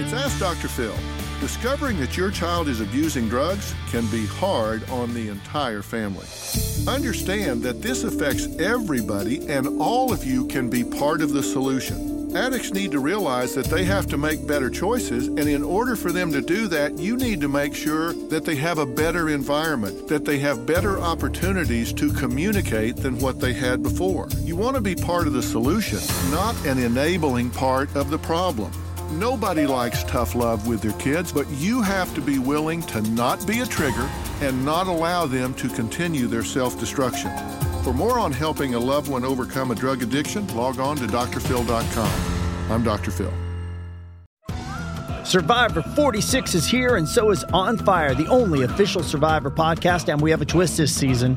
It's Ask Dr. Phil. Discovering that your child is abusing drugs can be hard on the entire family. Understand that this affects everybody and all of you can be part of the solution. Addicts need to realize that they have to make better choices, and in order for them to do that, you need to make sure that they have a better environment, that they have better opportunities to communicate than what they had before. You want to be part of the solution, not an enabling part of the problem. Nobody likes tough love with their kids, but you have to be willing to not be a trigger and not allow them to continue their self destruction. For more on helping a loved one overcome a drug addiction, log on to drphil.com. I'm Dr. Phil. Survivor 46 is here, and so is On Fire, the only official Survivor podcast. And we have a twist this season.